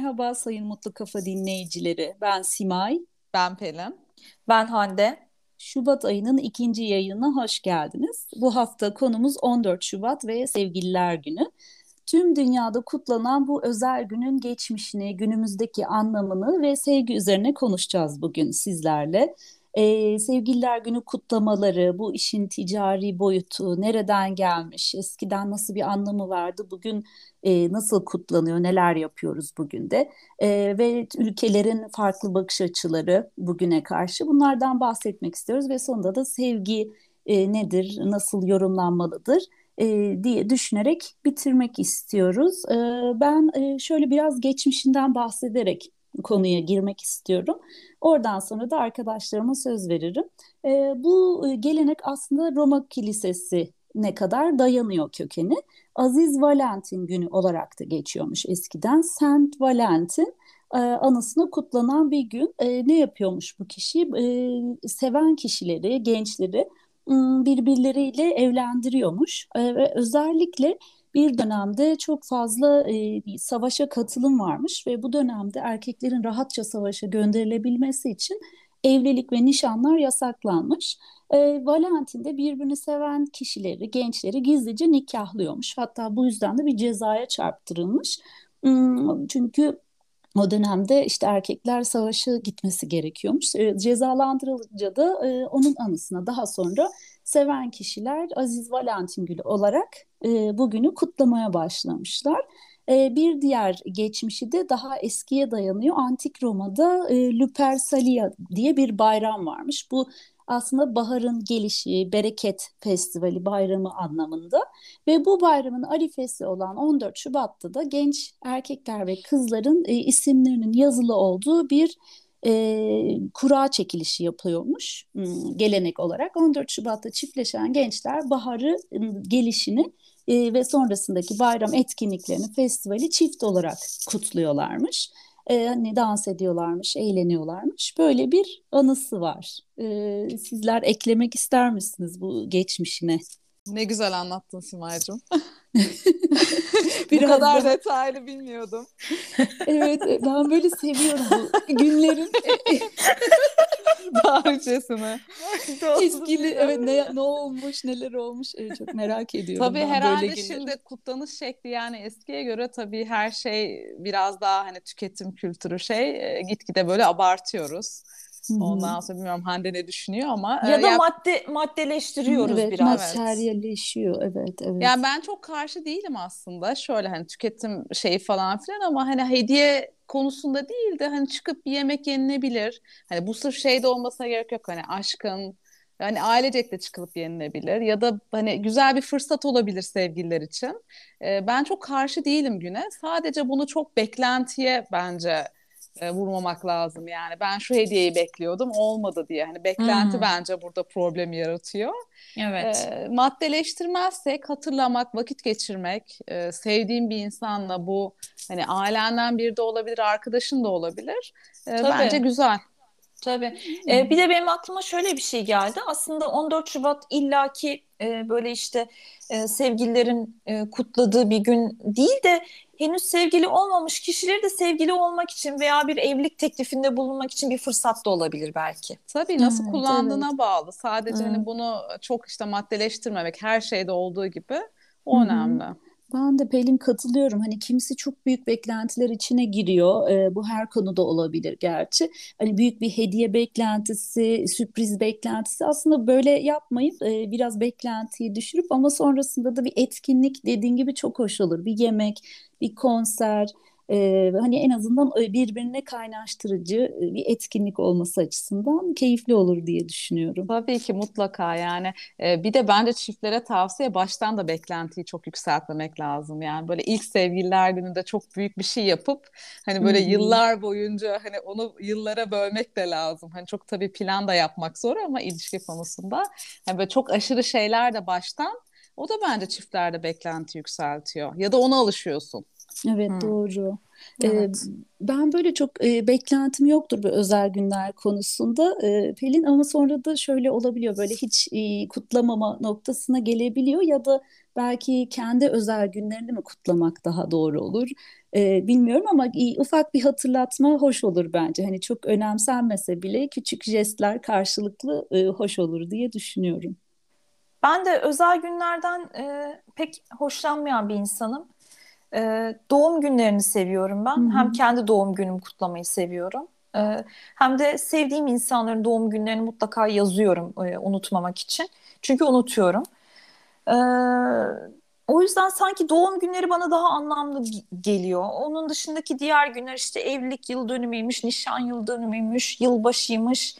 Merhaba Sayın Mutlu Kafa dinleyicileri. Ben Simay. Ben Pelin. Ben Hande. Şubat ayının ikinci yayınına hoş geldiniz. Bu hafta konumuz 14 Şubat ve Sevgililer Günü. Tüm dünyada kutlanan bu özel günün geçmişini, günümüzdeki anlamını ve sevgi üzerine konuşacağız bugün sizlerle. Ee, sevgililer günü kutlamaları, bu işin ticari boyutu, nereden gelmiş, eskiden nasıl bir anlamı vardı, bugün e, nasıl kutlanıyor, neler yapıyoruz bugün de e, ve ülkelerin farklı bakış açıları bugüne karşı bunlardan bahsetmek istiyoruz ve sonunda da sevgi e, nedir, nasıl yorumlanmalıdır e, diye düşünerek bitirmek istiyoruz. E, ben e, şöyle biraz geçmişinden bahsederek konuya girmek istiyorum. Oradan sonra da arkadaşlarıma söz veririm. E, bu gelenek aslında Roma Kilisesi ne kadar dayanıyor kökeni. Aziz Valentin günü olarak da geçiyormuş eskiden. Saint Valentin e, anısına kutlanan bir gün. E, ne yapıyormuş bu kişi? E, seven kişileri, gençleri birbirleriyle evlendiriyormuş. E, ve özellikle bir dönemde çok fazla e, savaşa katılım varmış ve bu dönemde erkeklerin rahatça savaşa gönderilebilmesi için evlilik ve nişanlar yasaklanmış. E, Valentin de birbirini seven kişileri, gençleri gizlice nikahlıyormuş. Hatta bu yüzden de bir cezaya çarptırılmış. Hmm, çünkü o dönemde işte erkekler savaşa gitmesi gerekiyormuş. E, cezalandırılınca da e, onun anısına daha sonra seven kişiler Aziz Valentin Gülü olarak e, bugünü kutlamaya başlamışlar. E, bir diğer geçmişi de daha eskiye dayanıyor. Antik Roma'da e, Lupercalia diye bir bayram varmış. Bu aslında baharın gelişi, bereket festivali bayramı anlamında ve bu bayramın arifesi olan 14 Şubat'ta da genç erkekler ve kızların e, isimlerinin yazılı olduğu bir e, kura çekilişi yapıyormuş hmm, gelenek olarak. 14 Şubat'ta çiftleşen gençler baharı gelişini e, ve sonrasındaki bayram etkinliklerini, festivali çift olarak kutluyorlarmış. E, hani dans ediyorlarmış, eğleniyorlarmış. Böyle bir anısı var. E, sizler eklemek ister misiniz bu geçmişine? Ne güzel anlattın Simay'cığım. Bu kadar da... detaylı bilmiyordum. evet e, ben böyle seviyorum bu günlerin tarihçesini. Eskili evet ne, ne olmuş neler olmuş evet, çok merak ediyorum. Tabii herhalde böyle şimdi kutlanış şekli yani eskiye göre tabii her şey biraz daha hani tüketim kültürü şey e, gitgide böyle abartıyoruz. Ondan sonra bilmiyorum Hande ne düşünüyor ama. Ya e, da ya, madde maddeleştiriyoruz evet, biraz. Materyalleşiyor evet evet. Yani ben çok karşı değilim aslında. Şöyle hani tüketim şeyi falan filan ama hani hediye konusunda değil de hani çıkıp bir yemek yenilebilir. Hani bu sırf şeyde olmasına gerek yok. Hani aşkın yani ailecek de çıkılıp yenilebilir ya da hani güzel bir fırsat olabilir sevgililer için. Ee, ben çok karşı değilim güne. Sadece bunu çok beklentiye bence e, vurmamak lazım yani. Ben şu hediyeyi bekliyordum olmadı diye. Hani beklenti hmm. bence burada problem yaratıyor. Evet. E, maddeleştirmezsek hatırlamak, vakit geçirmek, e, sevdiğim bir insanla bu hani ailenden biri de olabilir, arkadaşın da olabilir. E, bence güzel. Tabii. Ee, bir de benim aklıma şöyle bir şey geldi. Aslında 14 Şubat illaki e, böyle işte e, sevgililerin e, kutladığı bir gün değil de henüz sevgili olmamış kişileri de sevgili olmak için veya bir evlilik teklifinde bulunmak için bir fırsat da olabilir belki. Tabii nasıl hmm, kullandığına evet. bağlı. Sadece hmm. hani bunu çok işte maddeleştirmemek her şeyde olduğu gibi o hmm. önemli. Ben de Pelin katılıyorum. Hani kimisi çok büyük beklentiler içine giriyor. E, bu her konuda olabilir gerçi. Hani büyük bir hediye beklentisi, sürpriz beklentisi aslında böyle yapmayıp e, biraz beklentiyi düşürüp ama sonrasında da bir etkinlik dediğin gibi çok hoş olur. Bir yemek, bir konser, e, hani en azından birbirine kaynaştırıcı bir etkinlik olması açısından keyifli olur diye düşünüyorum. Tabii ki mutlaka yani e, bir de bence çiftlere tavsiye baştan da beklentiyi çok yükseltmemek lazım yani böyle ilk sevgililer gününde çok büyük bir şey yapıp hani böyle Hı-hı. yıllar boyunca hani onu yıllara bölmek de lazım hani çok tabii plan da yapmak zor ama ilişki konusunda hani böyle çok aşırı şeyler de baştan o da bence çiftlerde beklenti yükseltiyor ya da ona alışıyorsun. Evet hmm. doğru. Evet. Ee, ben böyle çok e, beklentim yoktur bu özel günler konusunda e, Pelin ama sonra da şöyle olabiliyor böyle hiç e, kutlamama noktasına gelebiliyor ya da belki kendi özel günlerini mi kutlamak daha doğru olur e, bilmiyorum ama e, ufak bir hatırlatma hoş olur bence hani çok önemsenmese bile küçük jestler karşılıklı e, hoş olur diye düşünüyorum. Ben de özel günlerden e, pek hoşlanmayan bir insanım. E, doğum günlerini seviyorum ben. Hı-hı. Hem kendi doğum günümü kutlamayı seviyorum. E, hem de sevdiğim insanların doğum günlerini mutlaka yazıyorum e, unutmamak için. Çünkü unutuyorum. E, o yüzden sanki doğum günleri bana daha anlamlı geliyor. Onun dışındaki diğer günler işte evlilik yıl dönümüymüş, nişan yıl dönümüymüş, yılbaşıymış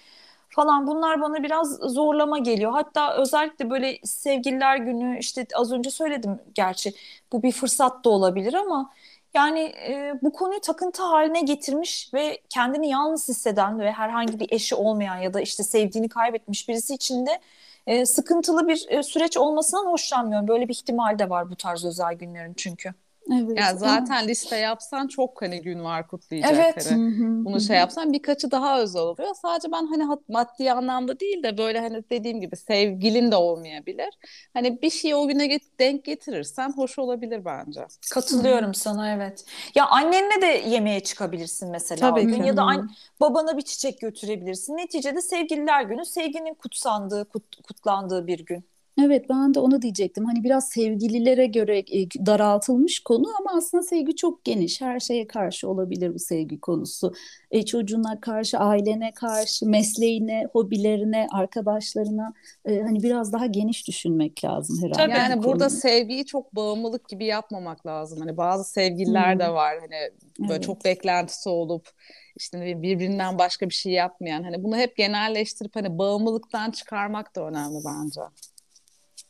falan bunlar bana biraz zorlama geliyor. Hatta özellikle böyle sevgililer günü işte az önce söyledim gerçi bu bir fırsat da olabilir ama yani e, bu konuyu takıntı haline getirmiş ve kendini yalnız hisseden ve herhangi bir eşi olmayan ya da işte sevdiğini kaybetmiş birisi için de e, sıkıntılı bir e, süreç olmasından hoşlanmıyorum. Böyle bir ihtimal de var bu tarz özel günlerin çünkü. Evet. Yani zaten liste yapsan çok hani gün var kutlayacak. Evet. Hani. Bunu şey yapsan birkaçı daha özel oluyor. Sadece ben hani maddi anlamda değil de böyle hani dediğim gibi sevgilin de olmayabilir. Hani bir şeyi o güne get denk getirirsen hoş olabilir bence. Katılıyorum sana evet. Ya annenle de yemeğe çıkabilirsin mesela Tabii o gün ki. ya da an babana bir çiçek götürebilirsin. Neticede sevgililer günü sevginin kutsandığı, kut kutlandığı bir gün. Evet ben de onu diyecektim. Hani biraz sevgililere göre e, daraltılmış konu ama aslında sevgi çok geniş. Her şeye karşı olabilir bu sevgi konusu. E, çocuğuna karşı, ailene karşı, mesleğine, hobilerine, arkadaşlarına e, hani biraz daha geniş düşünmek lazım herhalde. Tabii yani burada konuyu. sevgiyi çok bağımlılık gibi yapmamak lazım. Hani bazı sevgililer hmm. de var hani böyle evet. çok beklentisi olup işte birbirinden başka bir şey yapmayan. Hani bunu hep genelleştirip hani bağımlılıktan çıkarmak da önemli bence.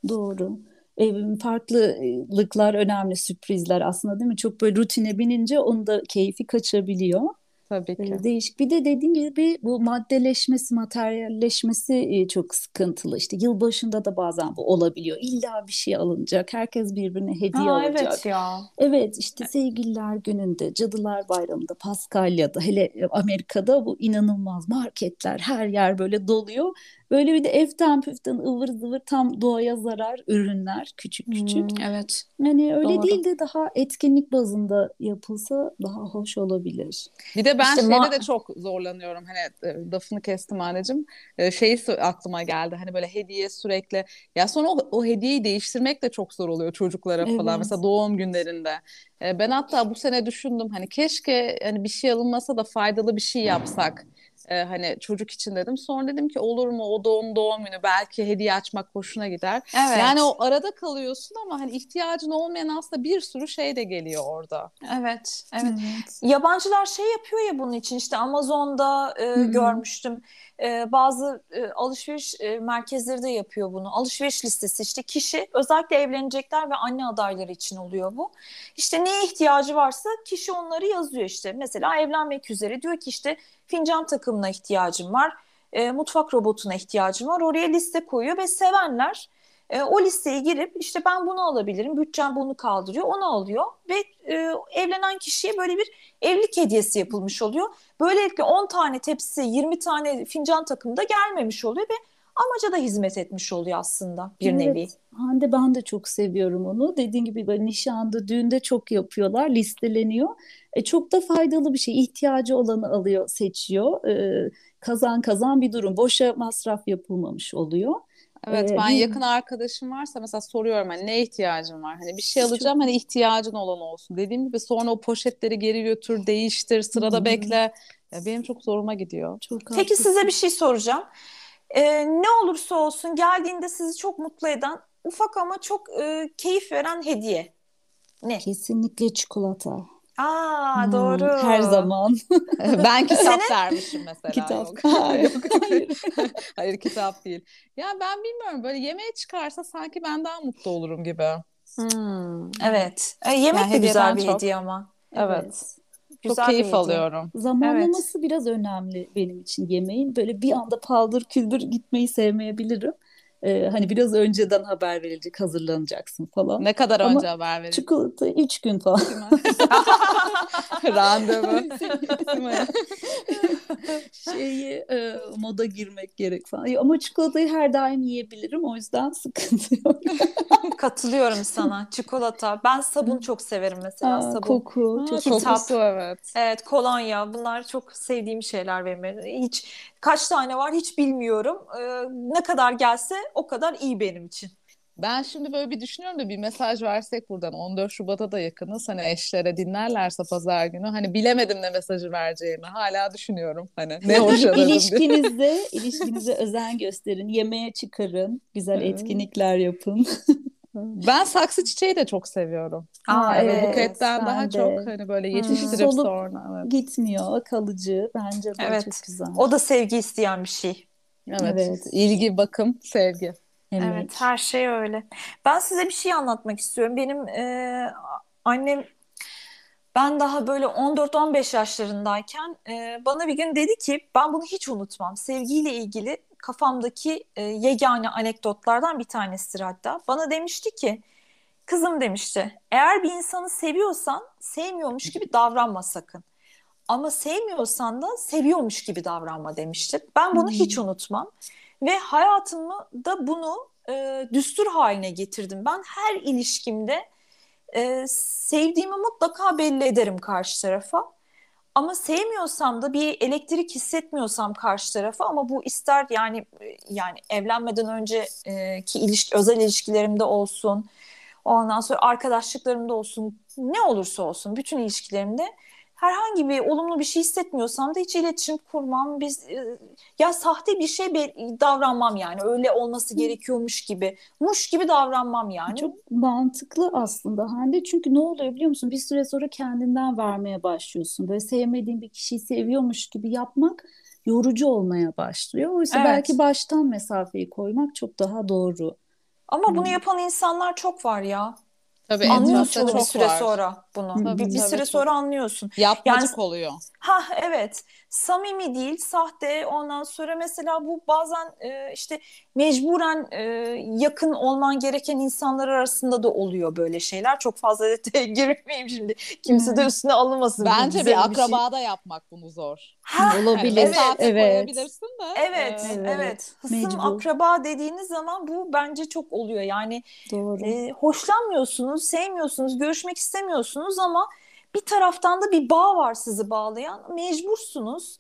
Doğru. E, farklılıklar önemli, sürprizler aslında değil mi? Çok böyle rutine binince onun da keyfi kaçabiliyor. Tabii ki. Değişik. Bir de dediğin gibi bu maddeleşmesi, materyalleşmesi çok sıkıntılı. İşte yılbaşında da bazen bu olabiliyor. İlla bir şey alınacak. Herkes birbirine hediye Aa, alacak. Evet ya. Evet işte sevgililer gününde, cadılar bayramında, Paskalya'da hele Amerika'da bu inanılmaz marketler her yer böyle doluyor. Böyle bir de eften püften ıvır zıvır tam doğaya zarar ürünler küçük küçük. Hmm, evet. Yani öyle Doğru. değil de daha etkinlik bazında yapılsa daha hoş olabilir. Bir de ben işte şeyde ma- de çok zorlanıyorum. Hani e, lafını kestim anneciğim. E, şeyi aklıma geldi. Hani böyle hediye sürekli. Ya sonra o, o hediyeyi değiştirmek de çok zor oluyor çocuklara evet. falan. Mesela doğum günlerinde. E, ben hatta bu sene düşündüm. Hani keşke hani bir şey alınmasa da faydalı bir şey yapsak e, hani çocuk için dedim. Sonra dedim ki olur mu o doğum doğum günü belki hediye açmak hoşuna gider. Evet. Yani o arada kalıyorsun ama hani ihtiyacın olmayan aslında bir sürü şey de geliyor orada. Evet, evet. evet. Yabancılar şey yapıyor ya bunun için işte Amazon'da e, görmüştüm. E, bazı e, alışveriş e, merkezleri de yapıyor bunu. Alışveriş listesi işte kişi özellikle evlenecekler ve anne adayları için oluyor bu. İşte neye ihtiyacı varsa kişi onları yazıyor işte. Mesela evlenmek üzere diyor ki işte fincan takımına ihtiyacım var, e, mutfak robotuna ihtiyacım var. Oraya liste koyuyor ve sevenler e, o listeye girip işte ben bunu alabilirim, bütçem bunu kaldırıyor, onu alıyor ve e, evlenen kişiye böyle bir evlilik hediyesi yapılmış oluyor. Böylelikle 10 tane tepsi, 20 tane fincan takımı da gelmemiş oluyor ve amaca da hizmet etmiş oluyor aslında bir evet. nevi. Hande ben de çok seviyorum onu. Dediğin gibi böyle nişanda, düğünde çok yapıyorlar, listeleniyor. E, çok da faydalı bir şey. İhtiyacı olanı alıyor, seçiyor. E, kazan kazan bir durum. Boşa masraf yapılmamış oluyor. Evet ben yakın arkadaşım varsa mesela soruyorum hani ne ihtiyacın var? Hani bir şey alacağım hani ihtiyacın olan olsun. Dediğim gibi sonra o poşetleri geri götür, değiştir, sırada bekle. Ya benim çok zoruma gidiyor. Çok Peki haklısın. size bir şey soracağım. Ee, ne olursa olsun geldiğinde sizi çok mutlu eden ufak ama çok e, keyif veren hediye. Ne? Kesinlikle çikolata. Aa hmm, doğru. Her zaman. ben kitap vermişim mesela. Kitap. Yok. hayır. hayır kitap değil. Ya ben bilmiyorum böyle yemeğe çıkarsa sanki ben daha mutlu olurum gibi. Hmm, evet. E, yemek yani de güzel bir çok... hediye ama. Evet. evet. Güzel çok keyif alıyorum. Zamanlaması evet. biraz önemli benim için yemeğin. Böyle bir anda paldır küldür gitmeyi sevmeyebilirim. e, hani biraz önceden haber verilecek hazırlanacaksın falan. Ne kadar Ama önce haber verilecek? Çikolata üç gün falan. Randevu. E, moda girmek gerek falan. Ama çikolatayı her daim yiyebilirim o yüzden sıkıntı yok. Katılıyorum sana. Çikolata. Ben sabun çok severim mesela. Aa, sabun. koku. Ha, çok Kitap. kokusu evet. Evet, kolonya. Bunlar çok sevdiğim şeyler benim. Hiç kaç tane var hiç bilmiyorum. Ee, ne kadar gelse o kadar iyi benim için. Ben şimdi böyle bir düşünüyorum da bir mesaj versek buradan 14 Şubat'a da yakınız. Hani eşlere dinlerlerse pazar günü. Hani bilemedim ne mesajı vereceğimi. Hala düşünüyorum. Hani ne hoşlanırım. İlişkinize, ilişkinize özen gösterin. Yemeğe çıkarın. Güzel etkinlikler yapın. Ben saksı çiçeği de çok seviyorum. Aa, Yani evet, buketten daha de. çok hani böyle Hmm. yetiştirip Solup sonra. Evet. Gitmiyor. Kalıcı. Bence de Evet. çok güzel. O da sevgi isteyen bir şey. Evet. Evet. İlgi, bakım, sevgi. Emek. Evet, her şey öyle. Ben size bir şey anlatmak istiyorum. Benim e, annem ben daha böyle 14-15 yaşlarındayken e, bana bir gün dedi ki ben bunu hiç unutmam. Sevgiyle ilgili kafamdaki e, yegane anekdotlardan bir tanesidir hatta. Bana demişti ki kızım demişti eğer bir insanı seviyorsan sevmiyormuş gibi davranma sakın. Ama sevmiyorsan da seviyormuş gibi davranma demişti. Ben bunu Hmm. hiç unutmam. Ve hayatımı da bunu e, düstur haline getirdim. Ben her ilişkimde e, sevdiğimi mutlaka belli ederim karşı tarafa. Ama sevmiyorsam da bir elektrik hissetmiyorsam karşı tarafa ama bu ister yani e, yani evlenmeden önceki ilişki özel ilişkilerimde olsun. Ondan sonra arkadaşlıklarımda olsun. Ne olursa olsun bütün ilişkilerimde herhangi bir olumlu bir şey hissetmiyorsam da hiç iletişim kurmam. Biz e, ya sahte bir şey davranmam yani. Öyle olması gerekiyormuş gibi. Muş gibi davranmam yani. Çok mantıklı aslında Hande. Çünkü ne oluyor biliyor musun? Bir süre sonra kendinden vermeye başlıyorsun. Böyle sevmediğin bir kişiyi seviyormuş gibi yapmak yorucu olmaya başlıyor. Oysa Evet. belki baştan mesafeyi koymak çok daha doğru. Ama bunu Hmm. yapan insanlar çok var ya. Tabii Anlıyorsun bir süre var. sonra bunu. Tabii, bir, bir tabii, süre çok. sonra anlıyorsun. Yapmacık Yani- oluyor. Ha evet. Samimi değil, sahte. Ondan sonra mesela bu bazen e, işte mecburen e, yakın olman gereken insanlar arasında da oluyor böyle şeyler. Çok fazla detaya girmeyeyim şimdi. Kimse de Hmm. üstüne alınmasın. Bence bir şey. akrabada yapmak bunu zor. Ha, Olabilir. mesafe Evet. koyabilirsin de. Evet, e, evet. Evet, Hısım mecbur. akraba dediğiniz zaman bu bence çok oluyor. Yani Doğru. e, hoşlanmıyorsunuz, sevmiyorsunuz, görüşmek istemiyorsunuz ama bir taraftan da bir bağ var sizi bağlayan. Mecbursunuz.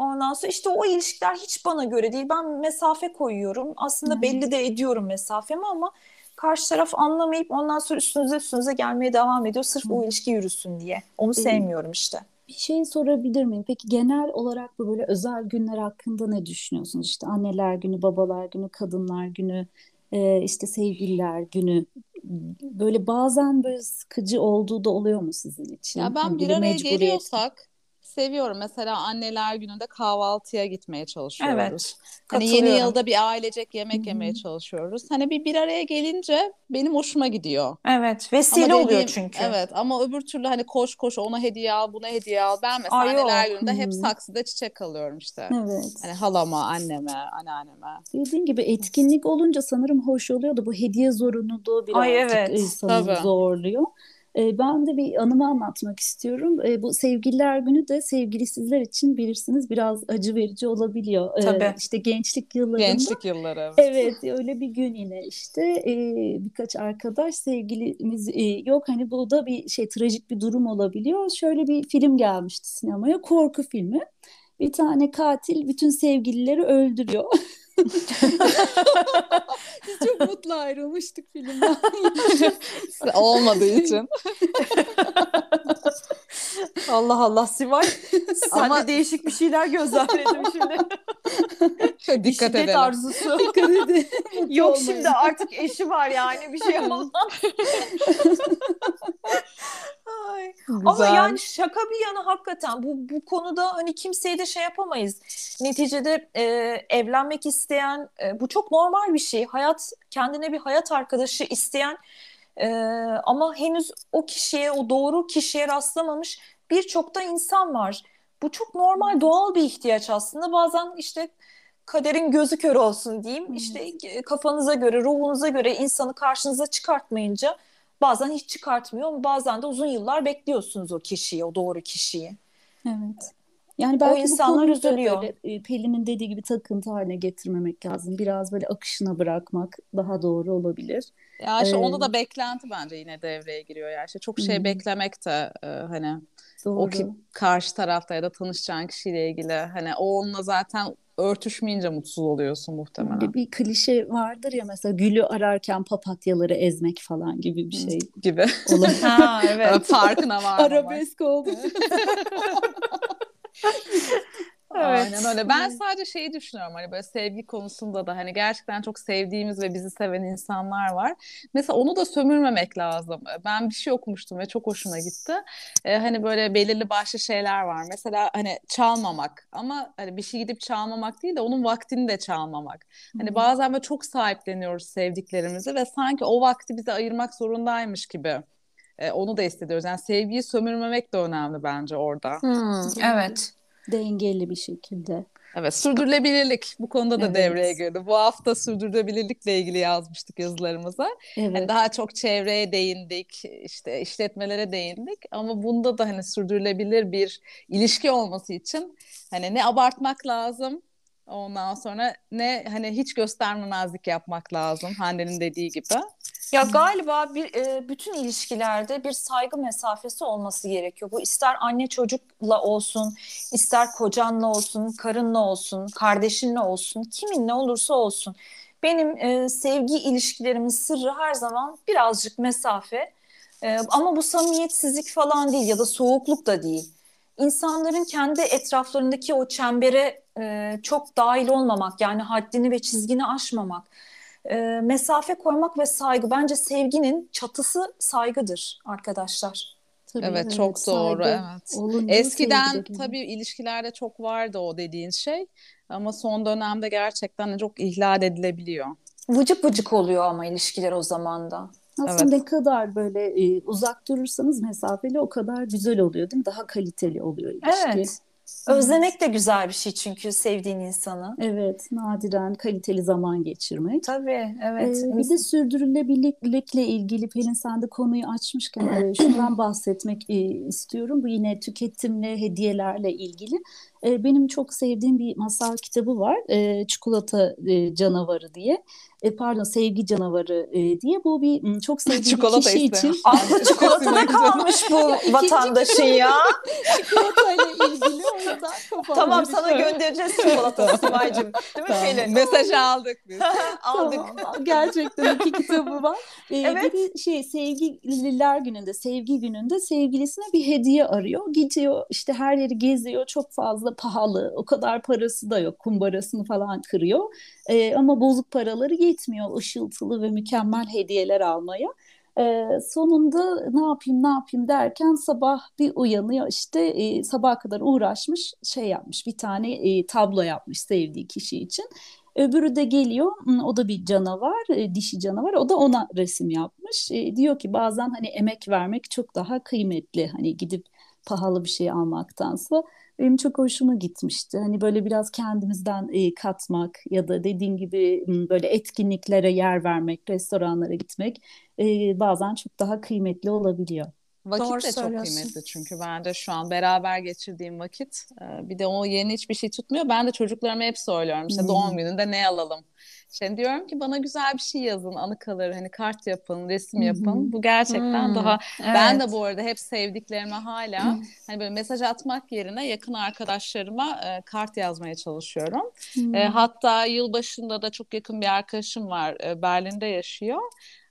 Ondan sonra işte o ilişkiler hiç bana göre değil. Ben mesafe koyuyorum. Aslında Hı. belli de ediyorum mesafemi ama karşı taraf anlamayıp ondan sonra üstünüze üstünüze gelmeye devam ediyor. Sırf Hı. o ilişki yürüsün diye. Onu Benim- sevmiyorum işte. Bir şey sorabilir miyim? Peki genel olarak bu böyle özel günler hakkında ne düşünüyorsunuz? İşte anneler günü, babalar günü, kadınlar günü, e, işte sevgililer günü. Böyle bazen böyle sıkıcı olduğu da oluyor mu sizin için? Ya ben Hani bir araya geliyorsak seviyorum. Mesela anneler gününde kahvaltıya gitmeye çalışıyoruz. Evet. Hani yeni yılda bir ailecek yemek Hı hı. yemeye çalışıyoruz. Hani bir bir araya gelince benim hoşuma gidiyor. Evet. Vesile Ama oluyor dediğim- çünkü. Evet ama öbür türlü hani koş koş ona hediye al, buna hediye al. Ben mesela Ay, yok. anneler gününde hep Hı. saksıda çiçek alıyorum işte. Evet. Hani halama, anneme, anneanneme. Dediğin gibi etkinlik olunca sanırım hoş oluyor da bu hediye zorunluluğu Ay, birazcık evet. insanı Tabii. zorluyor. Ee, ben de bir anımı anlatmak istiyorum. Ee, bu sevgililer günü de sevgilisizler için bilirsiniz biraz acı verici olabiliyor. Ee, Tabii. işte gençlik yıllarında. Gençlik yılları. Evet öyle bir gün yine işte e, birkaç arkadaş sevgilimiz e, yok hani bu da bir şey trajik bir durum olabiliyor. Şöyle bir film gelmişti sinemaya korku filmi. Bir tane katil bütün sevgilileri öldürüyor. Biz çok mutlu ayrılmıştık filmden. Olmadığı için. Allah Allah Sivay. Sen Ama- de değişik bir şeyler gözlemledim şimdi. Dikkat Şiddet edelim. arzusu. Dikkat edin. Yok şimdi artık eşi var yani bir şey yapamam. Ay. Ama Güzel. yani şaka bir yana hakikaten bu bu konuda hani kimseyi de şey yapamayız. Neticede e, evlenmek isteyen e, bu çok normal bir şey. Hayat kendine bir hayat arkadaşı isteyen e, ama henüz o kişiye o doğru kişiye rastlamamış birçok da insan var. Bu çok normal doğal bir ihtiyaç aslında. Bazen işte kaderin gözü kör olsun diyeyim. Evet. İşte kafanıza göre, ruhunuza göre insanı karşınıza çıkartmayınca bazen hiç çıkartmıyor ama bazen de uzun yıllar bekliyorsunuz o kişiyi, o doğru kişiyi. Evet. Yani belki o insanlar bu üzülüyor. Böyle, e, Pelin'in dediği gibi takıntı haline getirmemek lazım. Biraz böyle akışına bırakmak daha doğru olabilir. Ya işte ee, onda da beklenti bence yine devreye giriyor. Yani işte çok şey hı. beklemek de e, hani Doğru. o ki karşı tarafta ya da tanışacağın kişiyle ilgili hani o onunla zaten örtüşmeyince mutsuz oluyorsun muhtemelen. Bir, bir klişe vardır ya mesela gülü ararken papatyaları ezmek falan gibi bir şey. Gibi. ha evet. Farkına var. Arabesk oldu. Evet. Aynen öyle. Ben sadece şeyi düşünüyorum hani böyle sevgi konusunda da hani gerçekten çok sevdiğimiz ve bizi seven insanlar var. Mesela onu da sömürmemek lazım. Ben bir şey okumuştum ve çok hoşuma gitti. Ee, hani böyle belirli başlı şeyler var. Mesela hani çalmamak ama hani bir şey gidip çalmamak değil de onun vaktini de çalmamak. Hani bazen böyle çok sahipleniyoruz sevdiklerimizi ve sanki o vakti bize ayırmak zorundaymış gibi. Ee, onu da hissediyoruz. Yani sevgiyi sömürmemek de önemli bence orada. Hmm, evet dengeli bir şekilde. Evet, sürdürülebilirlik bu konuda da evet. devreye girdi. Bu hafta sürdürülebilirlikle ilgili yazmıştık yazılarımıza. Evet. Yani daha çok çevreye değindik, işte işletmelere değindik ama bunda da hani sürdürülebilir bir ilişki olması için hani ne abartmak lazım, ondan sonra ne hani hiç göstermemezlik yapmak lazım Hande'nin dediği gibi. Ya galiba bir e, bütün ilişkilerde bir saygı mesafesi olması gerekiyor. Bu ister anne çocukla olsun, ister kocanla olsun, karınla olsun, kardeşinle olsun, kiminle olursa olsun. Benim e, sevgi ilişkilerimin sırrı her zaman birazcık mesafe. E, ama bu samimiyetsizlik falan değil ya da soğukluk da değil. İnsanların kendi etraflarındaki o çembere e, çok dahil olmamak yani haddini ve çizgini aşmamak e, mesafe koymak ve saygı. Bence sevginin çatısı saygıdır arkadaşlar. Tabii, evet, evet çok doğru evet. Olunca Eskiden tabii ilişkilerde çok vardı o dediğin şey ama son dönemde gerçekten çok ihlal edilebiliyor. Vıcık vıcık oluyor ama ilişkiler o zaman da. Aslında evet. ne kadar böyle e, uzak durursanız mesafeli o kadar güzel oluyor değil mi? Daha kaliteli oluyor ilişki. Evet. Özlemek de güzel bir şey çünkü sevdiğin insanı. Evet, nadiren kaliteli zaman geçirmek. Tabii, evet. Ee, bir de sürdürülebilirlikle ilgili Pelin sen de konuyu açmışken e, şundan bahsetmek e, istiyorum. Bu yine tüketimle, hediyelerle ilgili. E, benim çok sevdiğim bir masal kitabı var. E, Çikolata e, Canavarı diye e, pardon sevgi canavarı e, diye bu bir çok sevdiğim bir kişi için. Aklı çikolatada kalmış bu vatandaşın ya. Çikolatayla ilgili o yüzden Tamam sana göndereceğiz çikolata Simay'cığım. Değil mi tamam. Pelin? Mesajı aldık biz. aldık. Tamam. Gerçekten iki kitabı var. Ee, evet. Bir şey sevgililer gününde, sevgi gününde sevgilisine bir hediye arıyor. Gidiyor işte her yeri geziyor. Çok fazla pahalı. O kadar parası da yok. Kumbarasını falan kırıyor. Ee, ama bozuk paraları yetmiyor ışıltılı ve mükemmel hediyeler almaya. Ee, sonunda ne yapayım ne yapayım derken sabah bir uyanıyor işte e, sabaha kadar uğraşmış şey yapmış bir tane e, tablo yapmış sevdiği kişi için. Öbürü de geliyor o da bir canavar e, dişi canavar o da ona resim yapmış. E, diyor ki bazen hani emek vermek çok daha kıymetli hani gidip pahalı bir şey almaktansa benim çok hoşuma gitmişti. Hani böyle biraz kendimizden e, katmak ya da dediğin gibi böyle etkinliklere yer vermek, restoranlara gitmek e, bazen çok daha kıymetli olabiliyor. Vakit Doğru de çok kıymetli çünkü bence şu an beraber geçirdiğim vakit. Bir de o yeni hiçbir şey tutmuyor. Ben de çocuklarıma hep söylüyorum işte hmm. doğum gününde ne alalım? Şey diyorum ki bana güzel bir şey yazın, anı kalır, hani kart yapın, resim yapın. Hı-hı. Bu gerçekten Hı-hı. daha evet. ben de bu arada hep sevdiklerime hala Hı-hı. hani böyle mesaj atmak yerine yakın arkadaşlarıma e, kart yazmaya çalışıyorum. E, hatta yılbaşında da çok yakın bir arkadaşım var, e, Berlin'de yaşıyor.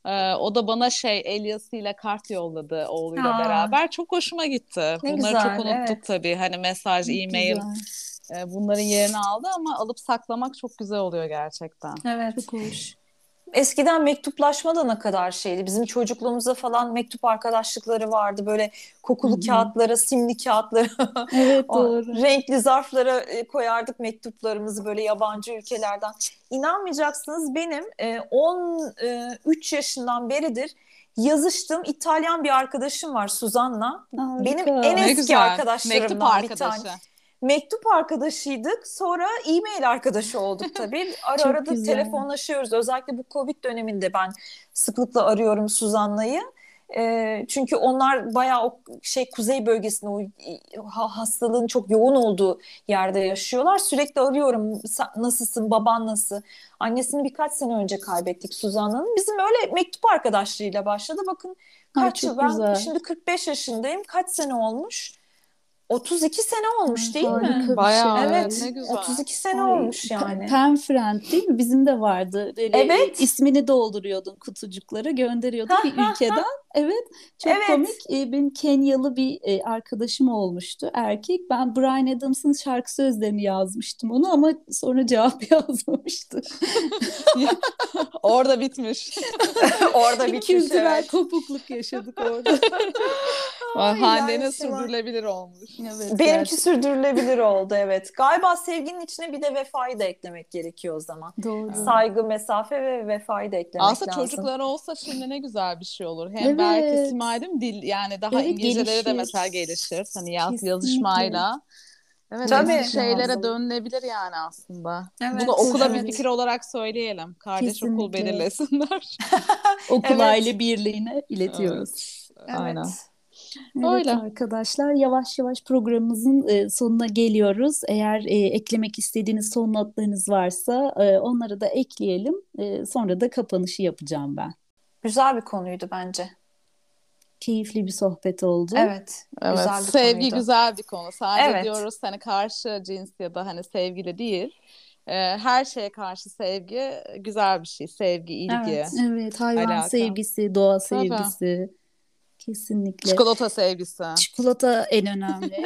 Ee, o da bana şey el yazısıyla kart yolladı oğluyla Aa, beraber. Çok hoşuma gitti. Bunları güzel, çok unuttuk evet. tabii. Hani mesaj, e-mail e, bunların yerini aldı ama alıp saklamak çok güzel oluyor gerçekten. Evet. Çok hoş. Eskiden mektuplaşma da ne kadar şeydi. Bizim çocukluğumuzda falan mektup arkadaşlıkları vardı. Böyle kokulu Hı-hı. kağıtlara, simli kağıtlara, evet, doğru. renkli zarflara e, koyardık mektuplarımızı böyle yabancı ülkelerden. İnanmayacaksınız benim 13 e, yaşından beridir yazıştığım İtalyan bir arkadaşım var Suzan'la. Benim en eski arkadaşlarımdan bir tane. Mektup arkadaşıydık. Sonra e-mail arkadaşı olduk tabii. Ara ara da telefonlaşıyoruz. Özellikle bu Covid döneminde ben sıklıkla arıyorum Suzan'layı. E, çünkü onlar bayağı o şey kuzey bölgesinde o hastalığın çok yoğun olduğu yerde yaşıyorlar. Sürekli arıyorum nasılsın, baban nasıl? Annesini birkaç sene önce kaybettik Suzan'ın. Bizim öyle mektup arkadaşlığıyla başladı. Bakın kaç Ay, yıl ben güzel. şimdi 45 yaşındayım. Kaç sene olmuş? 32 sene olmuş değil Harika mi? Şey. Bayağı evet. Ne güzel. 32 sene Ay, olmuş yani. Pen friend değil mi? Bizim de vardı. Böyle evet. ismini dolduruyordun kutucuklara, gönderiyordun bir ülkeden. Evet. Çok evet. komik. Ee, benim Kenyalı bir e, arkadaşım olmuştu. Erkek. Ben Brian Adams'ın şarkı sözlerini yazmıştım onu ama sonra cevap yazmamıştı. Orada bitmiş. Orada bitmiş. Kültürel evet. kopukluk yaşadık orada. Hande'nin sürdürülebilir olmuş. Evet, Benimki gerçekten. sürdürülebilir oldu evet. Galiba sevginin içine bir de vefayı da eklemek gerekiyor o zaman. Doğru. Saygı, mesafe ve vefayı da eklemek Aslında lazım. Aslında çocuklar olsa şimdi ne güzel bir şey olur. Hem evet. belki Simay değil mi? Dil, yani daha evet, İngilizceleri de mesela gelişir. Hani yaz, yazışmayla. Evet, Tabii. şeylere lazım. dönülebilir yani aslında. Evet, Bunu okula evet. bir fikir olarak söyleyelim. Kardeş Kesinlikle. okul belirlesinler. okul evet. aile birliğine iletiyoruz. Evet. Aynen. Evet Öyle. arkadaşlar yavaş yavaş programımızın e, sonuna geliyoruz. Eğer e, eklemek istediğiniz son notlarınız varsa e, onları da ekleyelim. E, sonra da kapanışı yapacağım ben. Güzel bir konuydu bence. Keyifli bir sohbet oldu. Evet. evet. Güzel bir Sevgi konuydu. güzel bir konu. Sadece evet. diyoruz hani karşı cins ya da hani sevgili değil her şeye karşı sevgi güzel bir şey. Sevgi, ilgi. Evet, evet hayvan alaka. sevgisi, doğa sevgisi. Tabii. Kesinlikle. Çikolata sevgisi. Çikolata en önemli.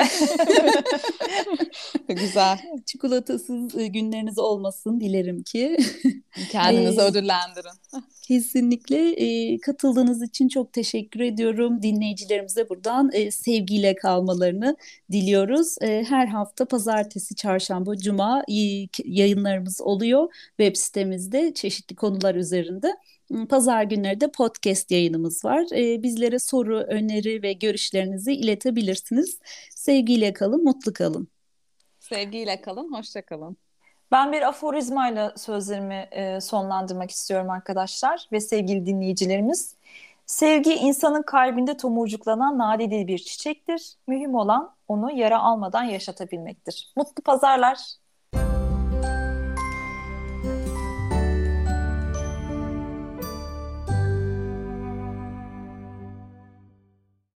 Güzel. Çikolatasız e, günleriniz olmasın dilerim ki. Kendinizi ee, ödüllendirin. Kesinlikle. E, katıldığınız için çok teşekkür ediyorum. Dinleyicilerimize buradan e, sevgiyle kalmalarını diliyoruz. E, her hafta pazartesi, çarşamba, cuma e, yayınlarımız oluyor web sitemizde çeşitli konular üzerinde. Pazar günleri de podcast yayınımız var. E, bizlere soru, öneri ve görüşlerinizi iletebilirsiniz. Sevgiyle kalın, mutlu kalın. Sevgiyle kalın, hoşça kalın. Ben bir aforizmayla sözlerimi e, sonlandırmak istiyorum arkadaşlar ve sevgili dinleyicilerimiz. Sevgi insanın kalbinde tomurcuklanan nadide bir çiçektir. Mühim olan onu yara almadan yaşatabilmektir. Mutlu pazarlar.